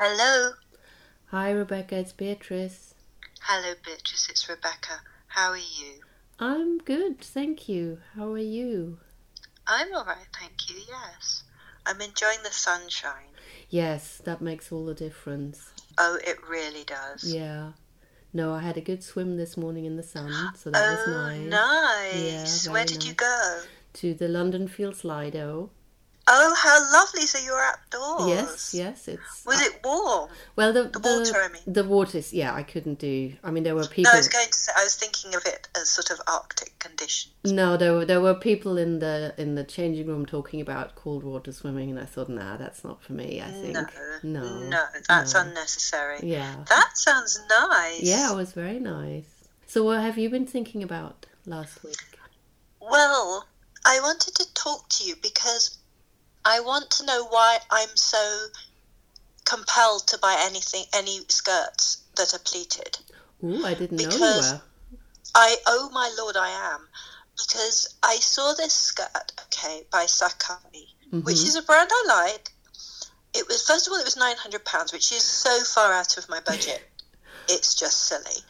Hello. Hi, Rebecca. It's Beatrice. Hello, Beatrice. It's Rebecca. How are you? I'm good, thank you. How are you? I'm all right, thank you. Yes. I'm enjoying the sunshine. Yes, that makes all the difference. Oh, it really does. Yeah. No, I had a good swim this morning in the sun, so that was oh, nice. nice. Yeah, Where did you go? To the London Fields Lido. Oh, how lovely. So you were outdoors. Yes, yes, it's. Was it warm? Well, the, The water, I mean. The waters, yeah, I couldn't do. I mean, there were people. No. I was going to say, I was thinking of it as sort of Arctic conditions. No, there were there were people in the in the changing room talking about cold water swimming, and I thought, nah, that's not for me. I think No. no, No, that's no. unnecessary. Yeah, That sounds nice. yeah, it was very nice. So, what have you been thinking about last week? Well, I wanted to talk to you because I want to know why I'm so compelled to buy anything, any skirts that are pleated. Ooh, I didn't know you Because- were. I, oh my lord, I am. Because I saw this skirt, okay, by Sacai, which Mhm. is a brand I like. It was, first of all, it was £900, which is so far out of my budget. it's just silly.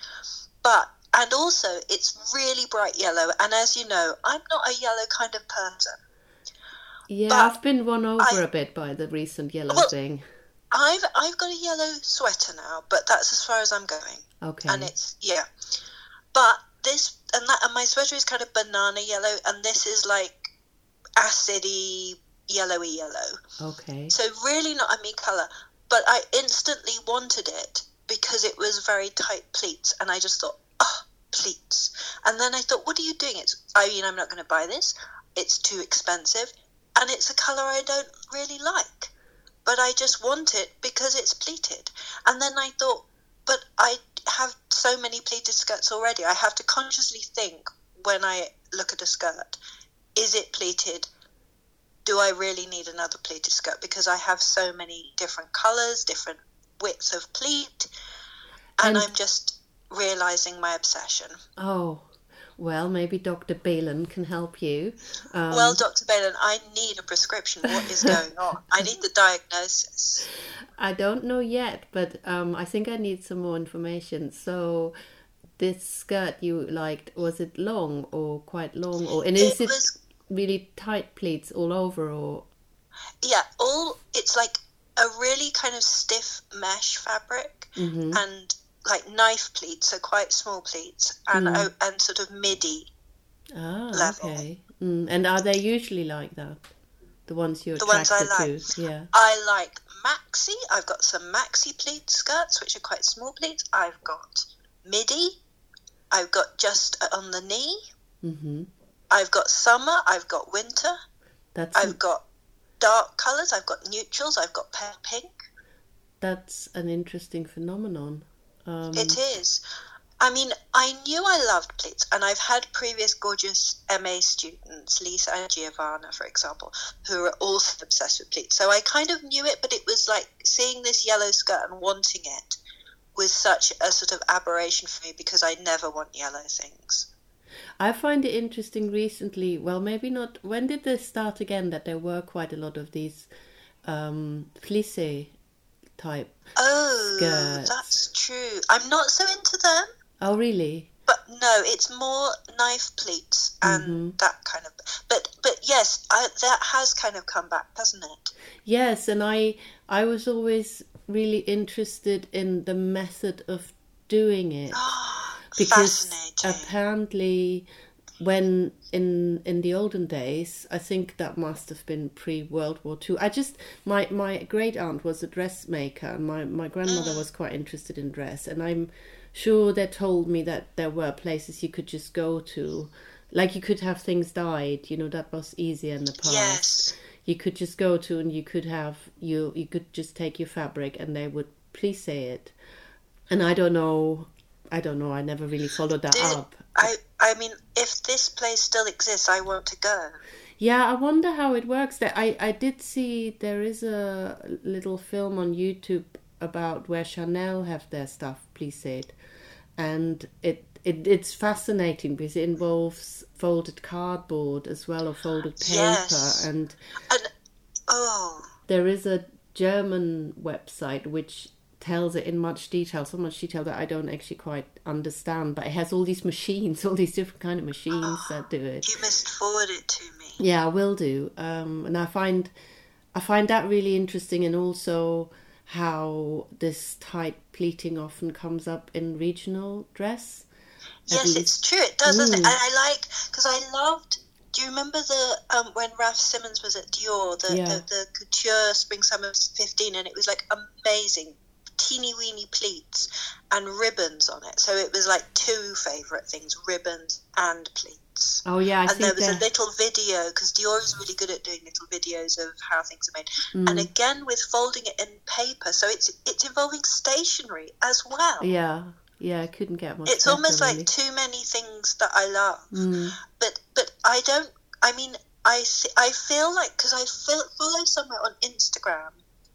But, and also, it's really bright yellow. And as you know, I'm not a yellow kind of person. Yeah, but I've been won over I- a bit by the recent yellow Well- thing. I've I've got a yellow sweater now, but that's as far as I'm going. Okay. And it's yeah. But this and that and my sweater is kind of banana yellow and this is like acidy yellowy yellow. okay. So really not a me colour. But I instantly wanted it because it was very tight pleats and I just thought, oh, pleats. And then I thought, what are you doing? It's I mean I'm not gonna buy this. It's too expensive and it's a colour I don't really like. But I just want it because it's pleated. And then I thought, but I have so many pleated skirts already. I have to consciously think when I look at a skirt, is it pleated? Do I really need another pleated skirt? Because I have so many different colours, different widths of pleat, and, And- I'm just realizing my obsession. Oh, well, maybe Dr. Balin can help you. Um, well, Dr. Balin, I need a prescription. What is going on? I need the diagnosis. I don't know yet, but um, I think I need some more information. So, this skirt you liked, was it long or quite long? or And is It it was really tight pleats all over? or yeah, all it's like a really kind of stiff mesh fabric Mhm. and like knife pleats, so quite small pleats, and Mm. o- and sort of midi. Ah, level. okay. Mm. And are they usually like that? The ones you're The ones I attracted to? Yeah. I like maxi. I've got some maxi pleat skirts, which are quite small pleats. I've got midi. I've got just on the knee. hmm I've got summer. I've got winter. That's I've got dark colours. I've got neutrals. I've got pale pink. that's an interesting phenomenon. Um, It is. I mean, I knew I loved pleats, and I've had previous gorgeous MA students, Lisa and Giovanna, for example, who are also obsessed with pleats. So I kind of knew it, but it was like seeing this yellow skirt and wanting it was such a sort of aberration for me because I never want yellow things. I find it interesting recently. Well, maybe not. When did this start again? That there were quite a lot of these um, plissé type. Oh, Skirts. that's true. I'm not so into them. Oh, really? But no, it's more knife pleats and Mm-hmm. that kind of. But but yes, I, that has kind of come back, hasn't it? Yes, and I I was always really interested in the method of doing it because Fascinating. apparently when in in the olden days i think that must have been pre world war Two. i just my my great aunt was a dressmaker and my my grandmother was quite interested in dress and i'm sure they told me that there were places you could just go to like you could have things dyed you know that was easier in the past Yes. you could just go to and you could have you you could just take your fabric and they would plissé it and i don't know i don't know i never really followed that Did- up I I mean, if this place still exists, I want to go. yeah i wonder how it works there i i did see there is a little film on youtube about where chanel have their stuff please say it and it it, it's fascinating because it involves folded cardboard as well or folded paper Yes. and And oh, there is a German website which tells it in much detail, so much detail that I don't actually quite understand. But it has all these machines, all these different kind of machines oh, that do it. You must forward it to me. Yeah, I will do. Um, and I find I find that really interesting, and also how this tight pleating often comes up in regional dress. Yes, it's true. It does, mm. it? And I like because I loved. Do you remember the um, when Raf Simons was at Dior, the, yeah. the, the couture spring summer fifteen, and it was like amazing, teeny weeny pleats and ribbons on it. So it was like two favourite things: ribbons and pleats. Oh yeah, I and there was that... a little video because Dior is really good at doing little videos of how things are made, mm. and again with folding it in paper, so it's it's involving stationery as well. Yeah, yeah, I couldn't get much. It's better, almost really. like too many things that I love, mm. but but I don't. I mean, I I feel like because I feel, follow somewhere on Instagram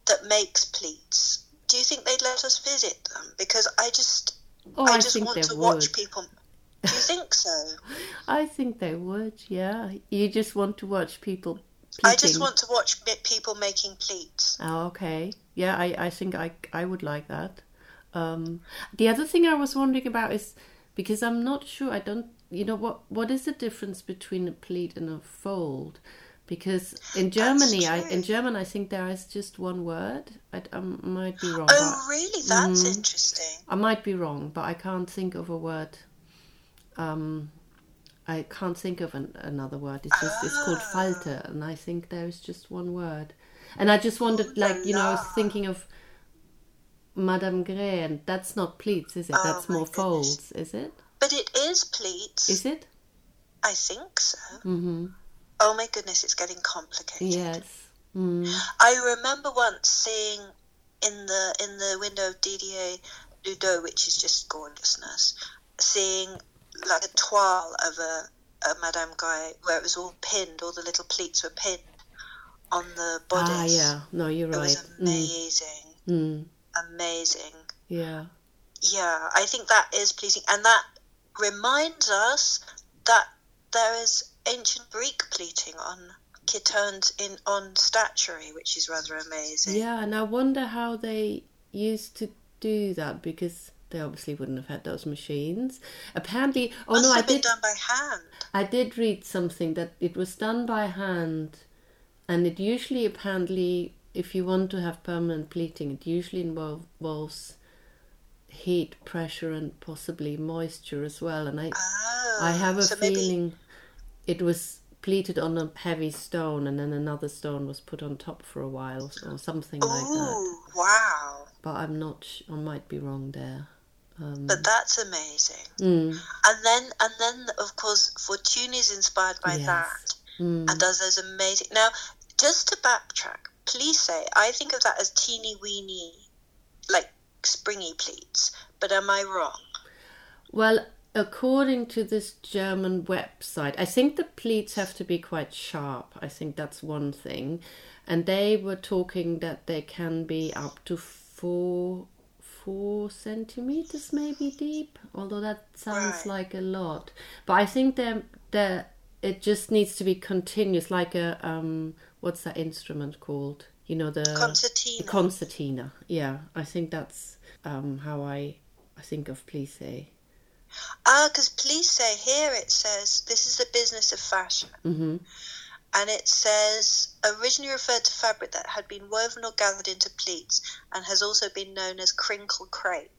that makes pleats. Do you think they'd let us visit them? Because I just oh, I, I just want to would. watch people do you think so? I think they would. Yeah, you just want to watch people. Pleating. I just want to watch people making pleats. Oh, okay. Yeah, I, I think I I would like that. Um, the other thing I was wondering about is because I'm not sure. I don't. You know what? What is the difference between a pleat and a fold? Because in Germany, I in German, I think there is just one word. I, I might be wrong. Oh, really? That's mm, interesting. I might be wrong, but I can't think of a word um, I can't think of an, another word. It's just it's called ah. Falte, and I think there is just one word. And I just wondered, like you know, I was thinking of Madame Grès, and that's not pleats, is it? Oh, that's more goodness. folds, is it? But it is pleats. Is it? I think so. Mm-hmm. Oh my goodness, it's getting complicated. Yes. Mm. I remember once seeing in the in the window of Didier Ludot, which is just gorgeousness, seeing like a toile of a, a Madame Guy where it was all pinned, all the little pleats were pinned on the bodice. Ah, yeah. No, you're right. it was amazing. Mm. Amazing. Yeah. Yeah, I think that is pleasing. And that reminds us that there is ancient Greek pleating on chitones in on statuary, which is rather amazing. Yeah, and I wonder how they used to do that because they obviously wouldn't have had those machines. Apparently, oh Must no, I did. done by hand. I did read something that it was done by hand, and it usually apparently, if you want to have permanent pleating, it usually involves heat, pressure, and possibly moisture as well. And I, oh, I have a so feeling maybe... it was pleated on a heavy stone, and then another stone was put on top for a while, or something Ooh, like that. wow! But I'm not. I might be wrong there. Um, but that's amazing. Mm. And then, and then, of course, Fortuny is inspired by Yes. that mm, and does those amazing. Now, just to backtrack, plissé I think of that as teeny weeny, like springy pleats. But am I wrong? Well, according to this German website, I think the pleats have to be quite sharp. I think that's one thing. And they were talking that they can be up to four four centimeters maybe deep, although that sounds like a lot. But I think they're, they're, it just needs to be continuous, like a um, what's that instrument called? You know the Concertina. concertina. Yeah, I think that's um, how I I think of plissé. Ah, because plissé here it says this is the business of fashion. hmm and it says originally referred to fabric that had been woven or gathered into pleats and has also been known as crinkle crepe.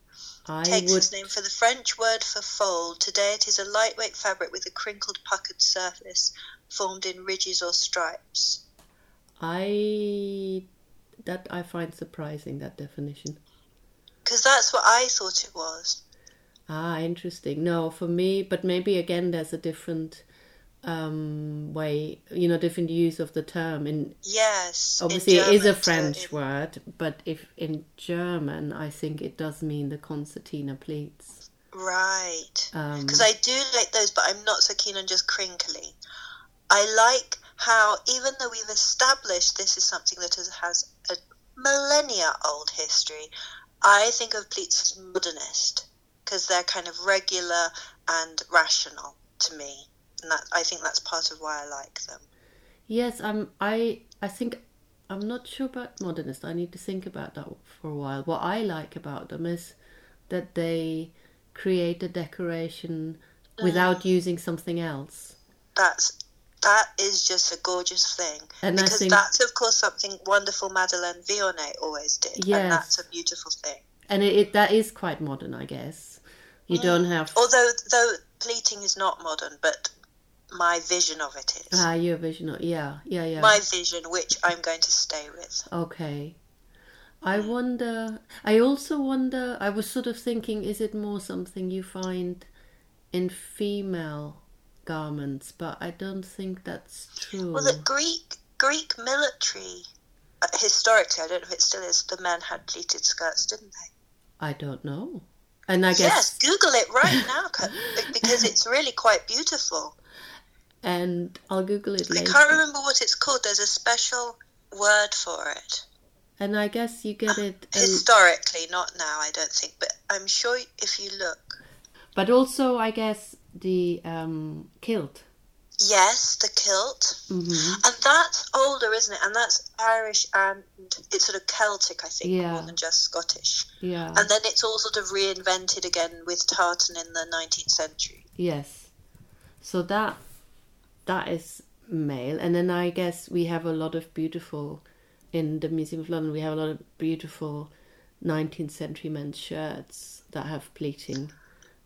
I Takes would its name from the French word for fold. Today it is a lightweight fabric with a crinkled, puckered surface formed in ridges or stripes. I that I find surprising that definition. Because that's what I thought it was. Ah, interesting. No, for me, but maybe again, there's a different um, way, you know, different use of the term. In Yes. in obviously, it is a German, French word, but if in German, I think it does mean the concertina pleats. Right. Um, Because I do like those, but I'm not so keen on just crinkly. I like how, even though we've established this is something that has, has a millennia old history, I think of pleats as modernist because they're kind of regular and rational to me. And that, I think that's part of why I like them. Yes, um, I I think I'm not sure about modernist. I need to think about that for a while. What I like about them is that they create a decoration without using something else. That's that is just a gorgeous thing. And because think- that's of course something wonderful Madeleine Vionnet always did. Yes. And that's a beautiful thing. And it, it that is quite modern, I guess. You don't have Although though pleating is not modern, but my vision of it is. ah your vision. of- Yeah, yeah, yeah. My vision, which I'm going to stay with. Okay. I wonder. I also wonder. I was sort of thinking, is it more something you find in female garments? But I don't think that's true. Well, the Greek Greek military, uh, historically, I don't know if it still is. The men had pleated skirts, didn't they? I don't know. And I guess, Yes, Google it right now because it's really quite beautiful. and I'll Google it Later. I can't remember what it's called. There's a special word for it. And I guess you get it. um, Historically, not now, I don't think, but I'm sure if you look. but also, I guess the um, kilt. Yes, the kilt. hmm And that's older, isn't it? And that's Irish and it's sort of Celtic, I think, Yeah. more than just Scottish. Yeah. And then it's all sort of reinvented again with tartan in the 19th century. Yes. So that that is male, and then I guess we have a lot of beautiful in the Museum of London. We have a lot of beautiful 19th century men's shirts that have pleating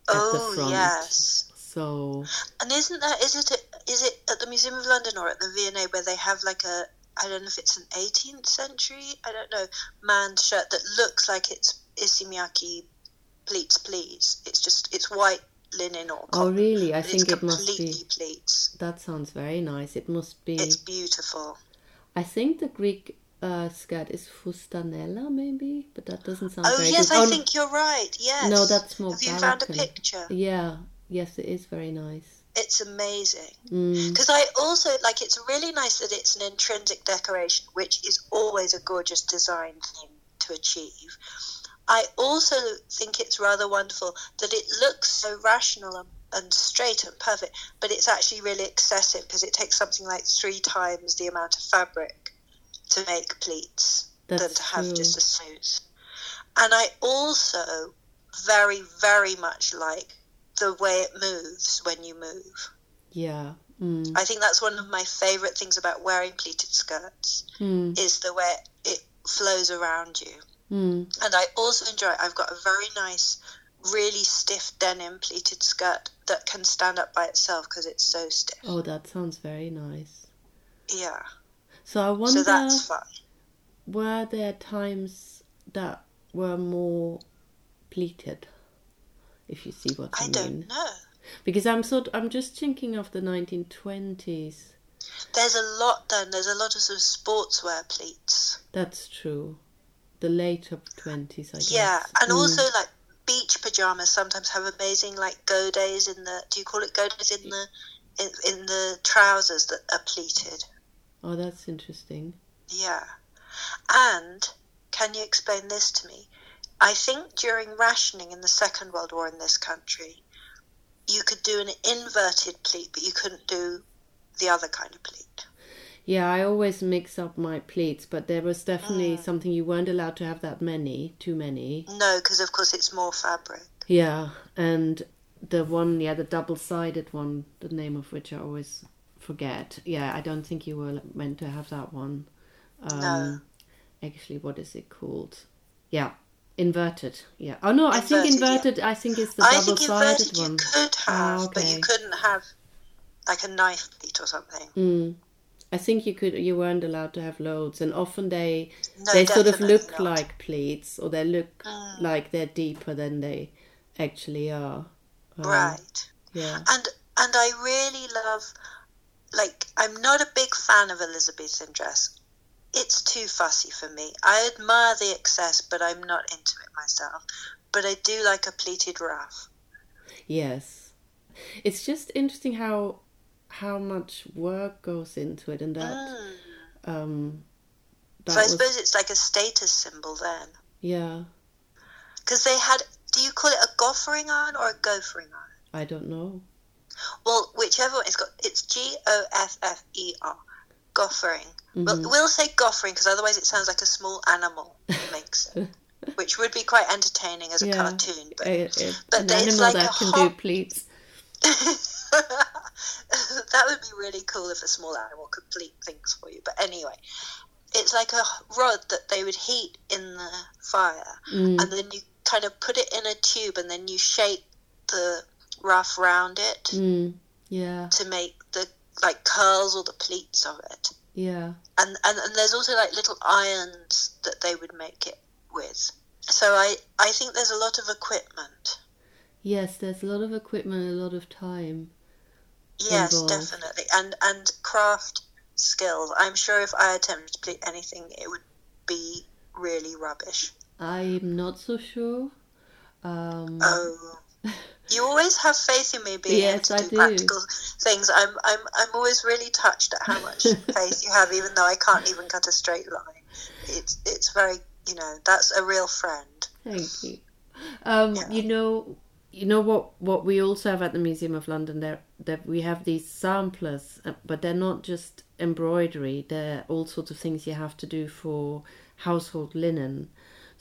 at the oh, front. yes. So And isn't that, is it, is it at the Museum of London or at the V&A where they have like a, I don't know if it's an 18th century, I don't know, man's shirt that looks like it's Issey Miyake pleats, please. It's just, it's white linen or oh really? I think it's it must be. pleats. That sounds very nice. It must be. It's beautiful. I think the Greek uh, skirt is fustanella, maybe, but that doesn't sound Oh very yes, good. I Oh, think you're right. Yes. No, that's more Have you found a picture? Yeah. Yes, it is very nice. It's amazing. Mm. Because I also like it's really nice that it's an intrinsic decoration, which is always a gorgeous design thing to achieve. I also think it's rather wonderful that it looks so rational and, and straight and perfect, but it's actually really excessive because it takes something like three times the amount of fabric to make pleats than to have true. just a suit. And I also very, very much like the way it moves when you move. Yeah. Mm. I think that's one of my favourite things about wearing pleated skirts Mm. is the way it flows around you. Mm. And I also enjoy I've got a very nice, really stiff denim pleated skirt that can stand up by itself because it's so stiff. Oh, that sounds very nice. Yeah. So I wonder, So that's fun. were there times that were more pleated? If you see what I, I mean. don't know. Because I'm sort, I'm just thinking of the 1920s. There's a lot done. There's a lot of sort of sportswear pleats. That's true. The later 20s, I guess. Yeah, and Mm. also like beach pajamas sometimes have amazing like godets in the. Do you call it godets in the in, in the trousers that are pleated? Oh, that's interesting. Yeah. And can you explain this to me? I think during rationing in the Second World War in this country, you could do an inverted pleat, but you couldn't do the other kind of pleat. Yeah, I always mix up my pleats, but there was definitely Mm. something you weren't allowed to have that many, too many. No, because of course it's more fabric. Yeah, and the one, yeah, the double-sided one, the name of which I always forget. Yeah, I don't think you were meant to have that one. Um, No. Actually, what is it called? Yeah, inverted. Yeah. Oh no, I think Inverted, yeah. I think it's the double-sided I think inverted one. you could have, Ah, but you couldn't have like a knife pleat or something. Mm. I think you could. You weren't allowed to have loads, and often they No, they sort of look not. like pleats, or they look Mm. like they're deeper than they actually are. Um, Right. Yeah. and and I really love like I'm not a big fan of Elizabethan dress. It's too fussy for me. I admire the excess, but I'm not into it myself. But I do like a pleated ruff. Yes. It's just interesting how how much work goes into it, and that Mm. um that So I was suppose it's like a status symbol then. yeah. Because they had, do you call it a goffering iron or a gophering iron? I don't know. Well, whichever one, it's got, it's G O F F E R. goffering. Well, we'll say goffering because otherwise it sounds like a small animal makes it, which would be quite entertaining as a Yeah. cartoon. But A- a- But an it's animal like that a can do pleats. that would be really cool if a small animal could pleat things for you. But anyway, it's like a rod that they would heat in the fire, Mm. and then you kind of put it in a tube, and then you shape the ruff round it Mm. Yeah, to make like curls or the pleats of it. yeah. And, and and there's also like little irons that they would make it with. So I I think there's a lot of equipment. Yes, there's a lot of equipment, a lot of time. Yes, involved. definitely, and and craft skills. I'm sure if I attempted to play anything, it would be really rubbish. I'm not so sure. Um, Oh, you always have faith in me being Yes, able to I do, do. practical things. I'm I'm I'm always really touched at how much faith you have, even though I can't even cut a straight line. It's it's very you know that's a real friend. Thank you. Um, Yeah. You know, you know what? What we also have at the Museum of London, there that we have these samplers, uh, but they're not just embroidery. They're all sorts of things you have to do for household linen.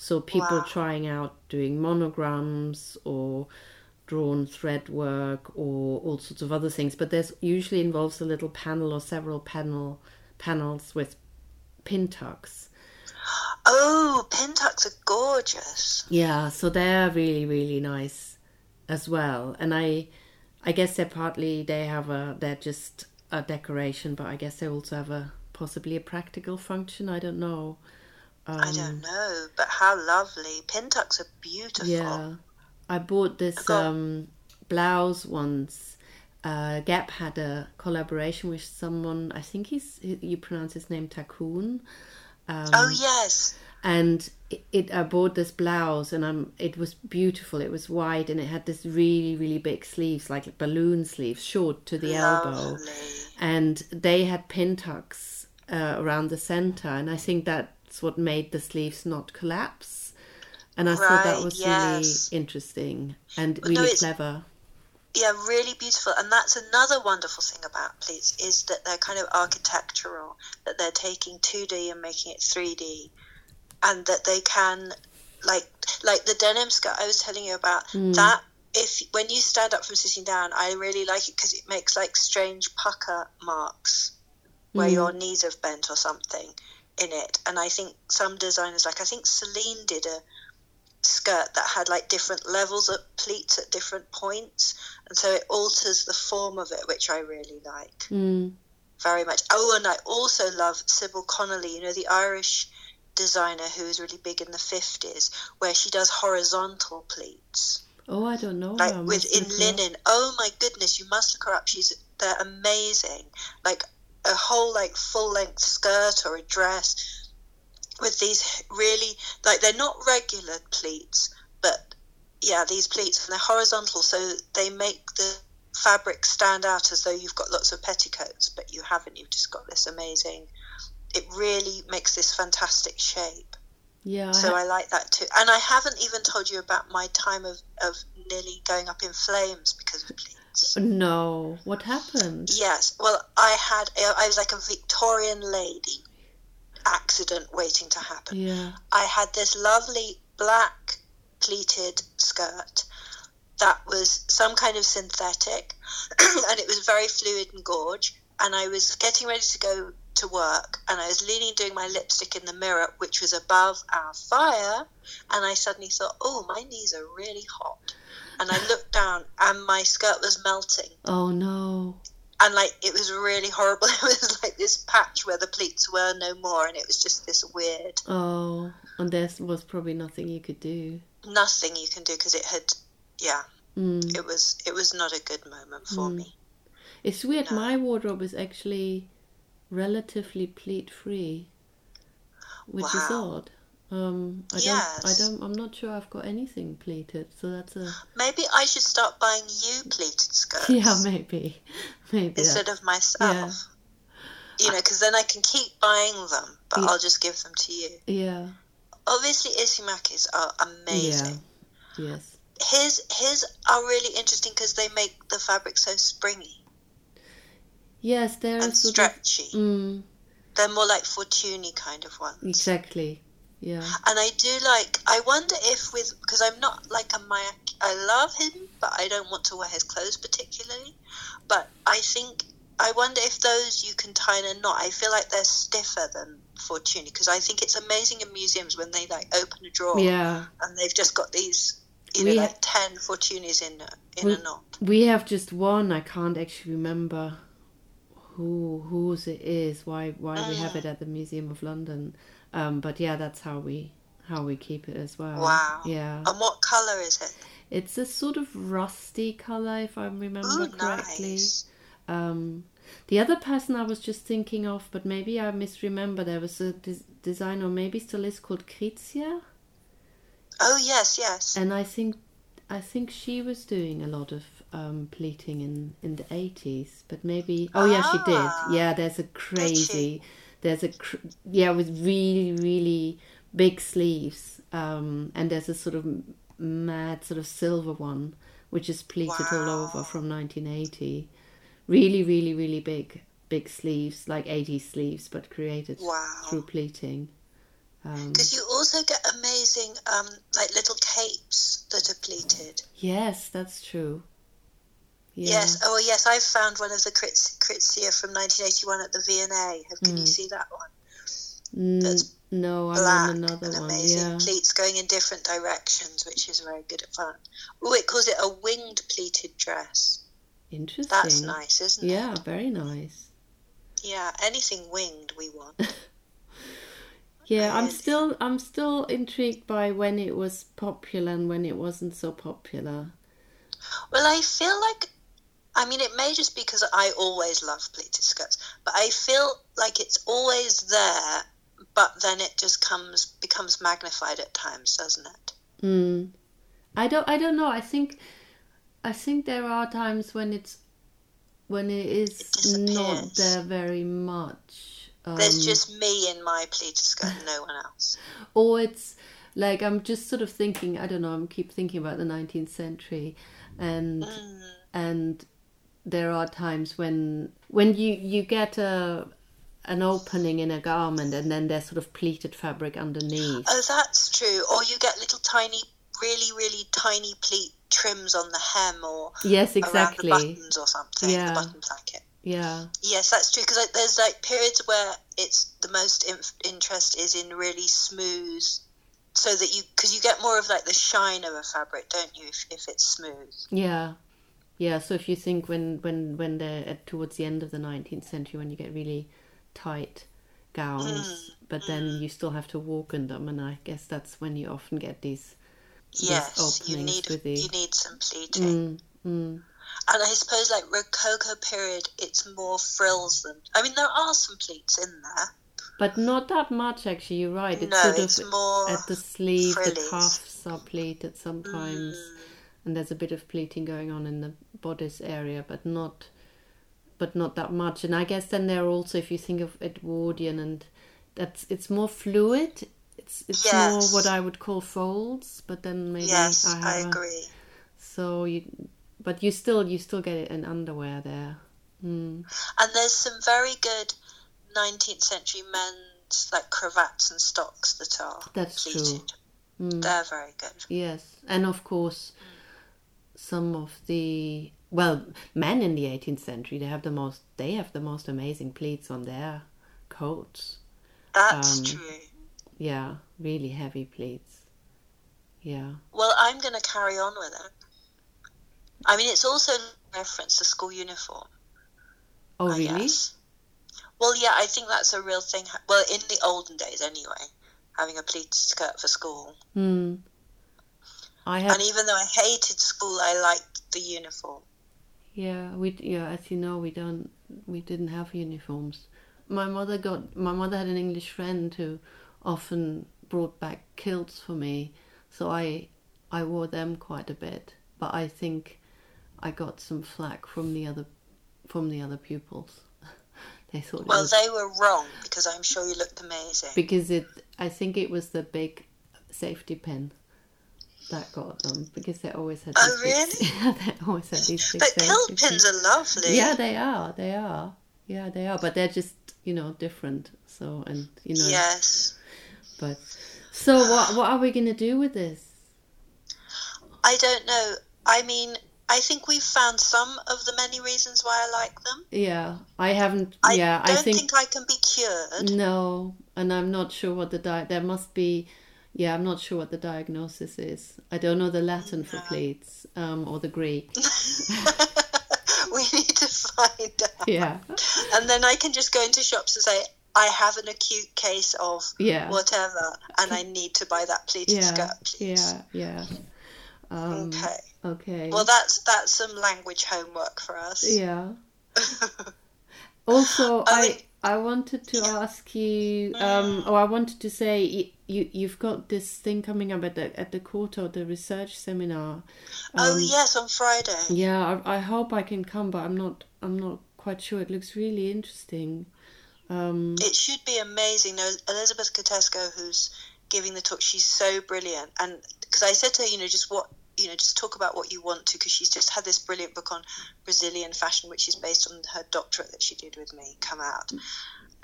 So people Wow. trying out doing monograms or drawn thread work or all sorts of other things. But there's usually involves a little panel or several panel panels with pin tucks. Oh, pin tucks are gorgeous. Yeah, so they're really really nice as well. And I I guess they're partly they have a they're just a decoration, but I guess they also have a possibly a practical function. I don't know. Um, I don't know, but how lovely. Pintucks are beautiful. Yeah, I bought this um, blouse once. Uh, Gap had a collaboration with someone. I think he's you pronounce his name Takun. Um, Oh yes. and it, it I bought this blouse and um it was beautiful. It was white and it had this really really big sleeves like balloon sleeves, short to the elbow, Lovely. and they had pin tucks uh, around the center, and I think that's what made the sleeves not collapse. And I thought that was yes. really interesting and really it's- clever. Yeah, really beautiful. And that's another wonderful thing about pleats is that they're kind of architectural, that they're taking 2D and making it 3D, and that they can, like, like the denim skirt I was telling you about. Mm. That if when you stand up from sitting down, I really like it because it makes like strange pucker marks where Mm. your knees have bent or something in it. And I think some designers, like I think Celine did a skirt that had like different levels of pleats at different points, and so it alters the form of it, which I really like Mm. very much. Oh, and I also love Sybil Connolly, you know, the Irish designer who was really big in the 50s, where she does horizontal pleats Oh, I don't know. like with in linen. Oh my goodness, you must look her up. She's they're amazing. Like a whole like full length skirt or a dress with these really like they're not regular pleats, but yeah, these pleats and they're horizontal, so they make the fabric stand out as though you've got lots of petticoats, but you haven't. You've just got this amazing. It really makes this fantastic shape. Yeah, I So ha- I like that too. And I haven't even told you about my time of, of nearly going up in flames because of pleats. No. What happened? Yes. Well, I had, I was like a Victorian lady accident waiting to happen. Yeah. I had this lovely black pleated skirt that was some kind of synthetic and it was very fluid and gorge. And I was getting ready to go to work and I was leaning doing my lipstick in the mirror, which was above our fire. And I suddenly thought, oh, my knees are really hot. And I looked down and my skirt was melting. Oh no. And like it was really horrible. It was like this patch where the pleats were no more, and it was just this weird Oh, and there was probably nothing you could do. nothing you can do because it had, yeah, Mm. it was it was not a good moment for Mm. me. It's weird. No. My wardrobe is actually relatively pleat free, which is odd. Um, I don't. Yes. I don't. I'm not sure I've got anything pleated. So that's a. Maybe I should start buying you pleated skirts Yeah, maybe. Maybe. instead that- of myself. You know, because then I can keep buying them, but Yeah. I'll just give them to you. Yeah. Obviously, Issey Miyakes are amazing. Yeah. Yes. His his are really interesting because they make the fabric so springy Yes, there and sort of. stretchy. Mm, They're more like Fortuny kind of ones. Exactly. Yeah. And I do like. I wonder if with because I'm not like a Maya. I love him, but I don't want to wear his clothes particularly. But I think I wonder if those you can tie in a knot. I feel like they're stiffer than Fortuny because I think it's amazing in museums when they like open a drawer Yeah. and they've just got these, you know, We- like ten Fortunys in in We- a knot. We have just one. I can't actually remember who whose it is. Why why we have mm. it at the Museum of London. Um, but yeah, that's how we how we keep it as well. Wow. Yeah. And what color is it? It's a sort of rusty color, if I remember Ooh, correctly. nice. Um, the other person I was just thinking of, but maybe I misremember, there was a des- designer, maybe still is called Krizia, Oh yes, yes. and I think I think she was doing a lot of um, pleating in in the eighties. But maybe oh yeah, she Ah. did. Yeah, there's a crazy, there's a cr- yeah with really really big sleeves, um, and there's a sort of mad sort of silver one which is pleated all over from 1980. Really, really, really big, big sleeves, like 80s sleeves, but created Wow. through pleating. Um, Because you also get amazing, um, like little capes that are pleated. yes, that's true. Yeah. Yes. Oh, yes. I found one of the Kritz, Krizia from 1981 at the V&A. Have- Can you Mm. see that one? N- that's no, I'm on another one. amazing Yeah. pleats going in different directions, which is very good at fun. Oh, it calls it a winged pleated dress. Interesting. That's nice, isn't it? Yeah, very nice. Yeah. Anything winged, we want. Yeah, I'm still I'm still intrigued by when it was popular and when it wasn't so popular. Well, I feel like, I mean, it may just be because I always love pleated skirts, but I feel like it's always there, but then it just comes becomes magnified at times, doesn't it? Mm. I don't I don't know. I think I think there are times when it's when it is It not there very much. Um, There's just me in my pleated skirt, and no one else. or it's like I'm just sort of thinking. I don't know. I'm keep thinking about the 19th century, and Mm. and there are times when when you you get a an opening in a garment and then there's sort of pleated fabric underneath. Oh, that's true. Or you get little tiny, really, really tiny pleat trims on the hem or yes, exactly around the buttons or something, Yeah. the button placket. Yeah. Yes, that's true. Because there's like periods where it's the most in- interest is in really smooth, so that you because you get more of like the shine of a fabric, don't you? If, if it's smooth. Yeah, yeah. So if you think when when when they're at, towards the end of the nineteenth century, when you get really tight gowns, but then you still have to walk in them, and I guess that's when you often get these. These Yes, you need with the- you need some pleating. Mm, mm. And I suppose like Rococo period, it's more frills than. I mean, there are some pleats in there. But not that much, actually. You're right. It's no, sort it's of more. at the sleeve, the frillies. cuffs are pleated sometimes, Mm, and there's a bit of pleating going on in the bodice area, but not, but not that much. And I guess then there are also, if you think of Edwardian, and that's it's more fluid. It's it's Yes. more what I would call folds, but then maybe yes, I I, have a, agree. so you, but you still you still get it in underwear there. Mm. And there's some very good 19th century men's like cravats and stocks that are That's true. Mm. They're very good. Yes, and of course, some of the well, men in the 18th century they have the most they have the most amazing pleats on their coats. That's Um, true. Yeah, really heavy pleats. Yeah, Well, I'm going to carry on with it. I mean, it's also a reference to school uniform. Oh, I really? guess. Well, yeah, I think that's a real thing. Well, in the olden days, anyway, having a pleated skirt for school. Hmm. I. And even though I hated school, I liked the uniform. Yeah, we yeah. As you know, we don't we didn't have uniforms. My mother got my mother had an English friend who often brought back kilts for me, so I I wore them quite a bit. But I think I got some flack from the other from the other pupils. they thought Well, was they were wrong because I'm sure you looked amazing. because it. I think it was the big safety pin that got them because they always had. Oh, big- really? yeah, they always had these big But kilt pins. are lovely. Yeah, they are. They are. yeah, they are, but they're just you know different. So and you know, Yes. but so what what are we gonna do with this? I don't know. I mean, I think we've found some of the many reasons why I like them. Yeah, I haven't. I yeah, don't I think, think I can be cured. no, and I'm not sure what the diet. There must be. Yeah, I'm not sure what the diagnosis is. I don't know the Latin for pleats um, or the Greek. we need to find out. Yeah, And then I can just go into shops and say, I have an acute case of yeah, whatever, and I need to buy that pleated yeah, skirt, please. yeah, yeah. Um, Okay. okay. Well, that's that's some language homework for us. Yeah. Also, I I wanted to ask you, um, or I wanted to say, y- you you've got this thing coming up at the at the Courtauld, the research seminar. oh Um, yes, on Friday. Yeah, I, I hope I can come, but I'm not I'm not quite sure. It looks really interesting. Um, It should be amazing. No, Elizabeth Kutesko, who's giving the talk, she's so brilliant. And because I said to her, you know, just what, you know, just talk about what you want to, because she's just had this brilliant book on Brazilian fashion, which is based on her doctorate that she did with me, come out.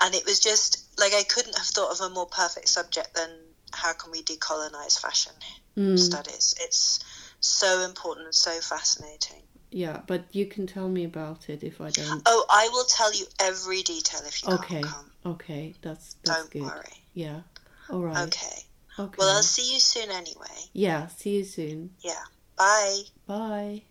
And it was just like I couldn't have thought of a more perfect subject than how can we decolonize fashion mm, studies. It's so important and so fascinating. yeah, but you can tell me about it if I don't. Oh, I will tell you every detail if you Okay, okay, that's that's Don't good. worry. Yeah. All right. Okay. Okay. Well, I'll see you soon anyway. yeah. See you soon. Yeah. Bye. Bye.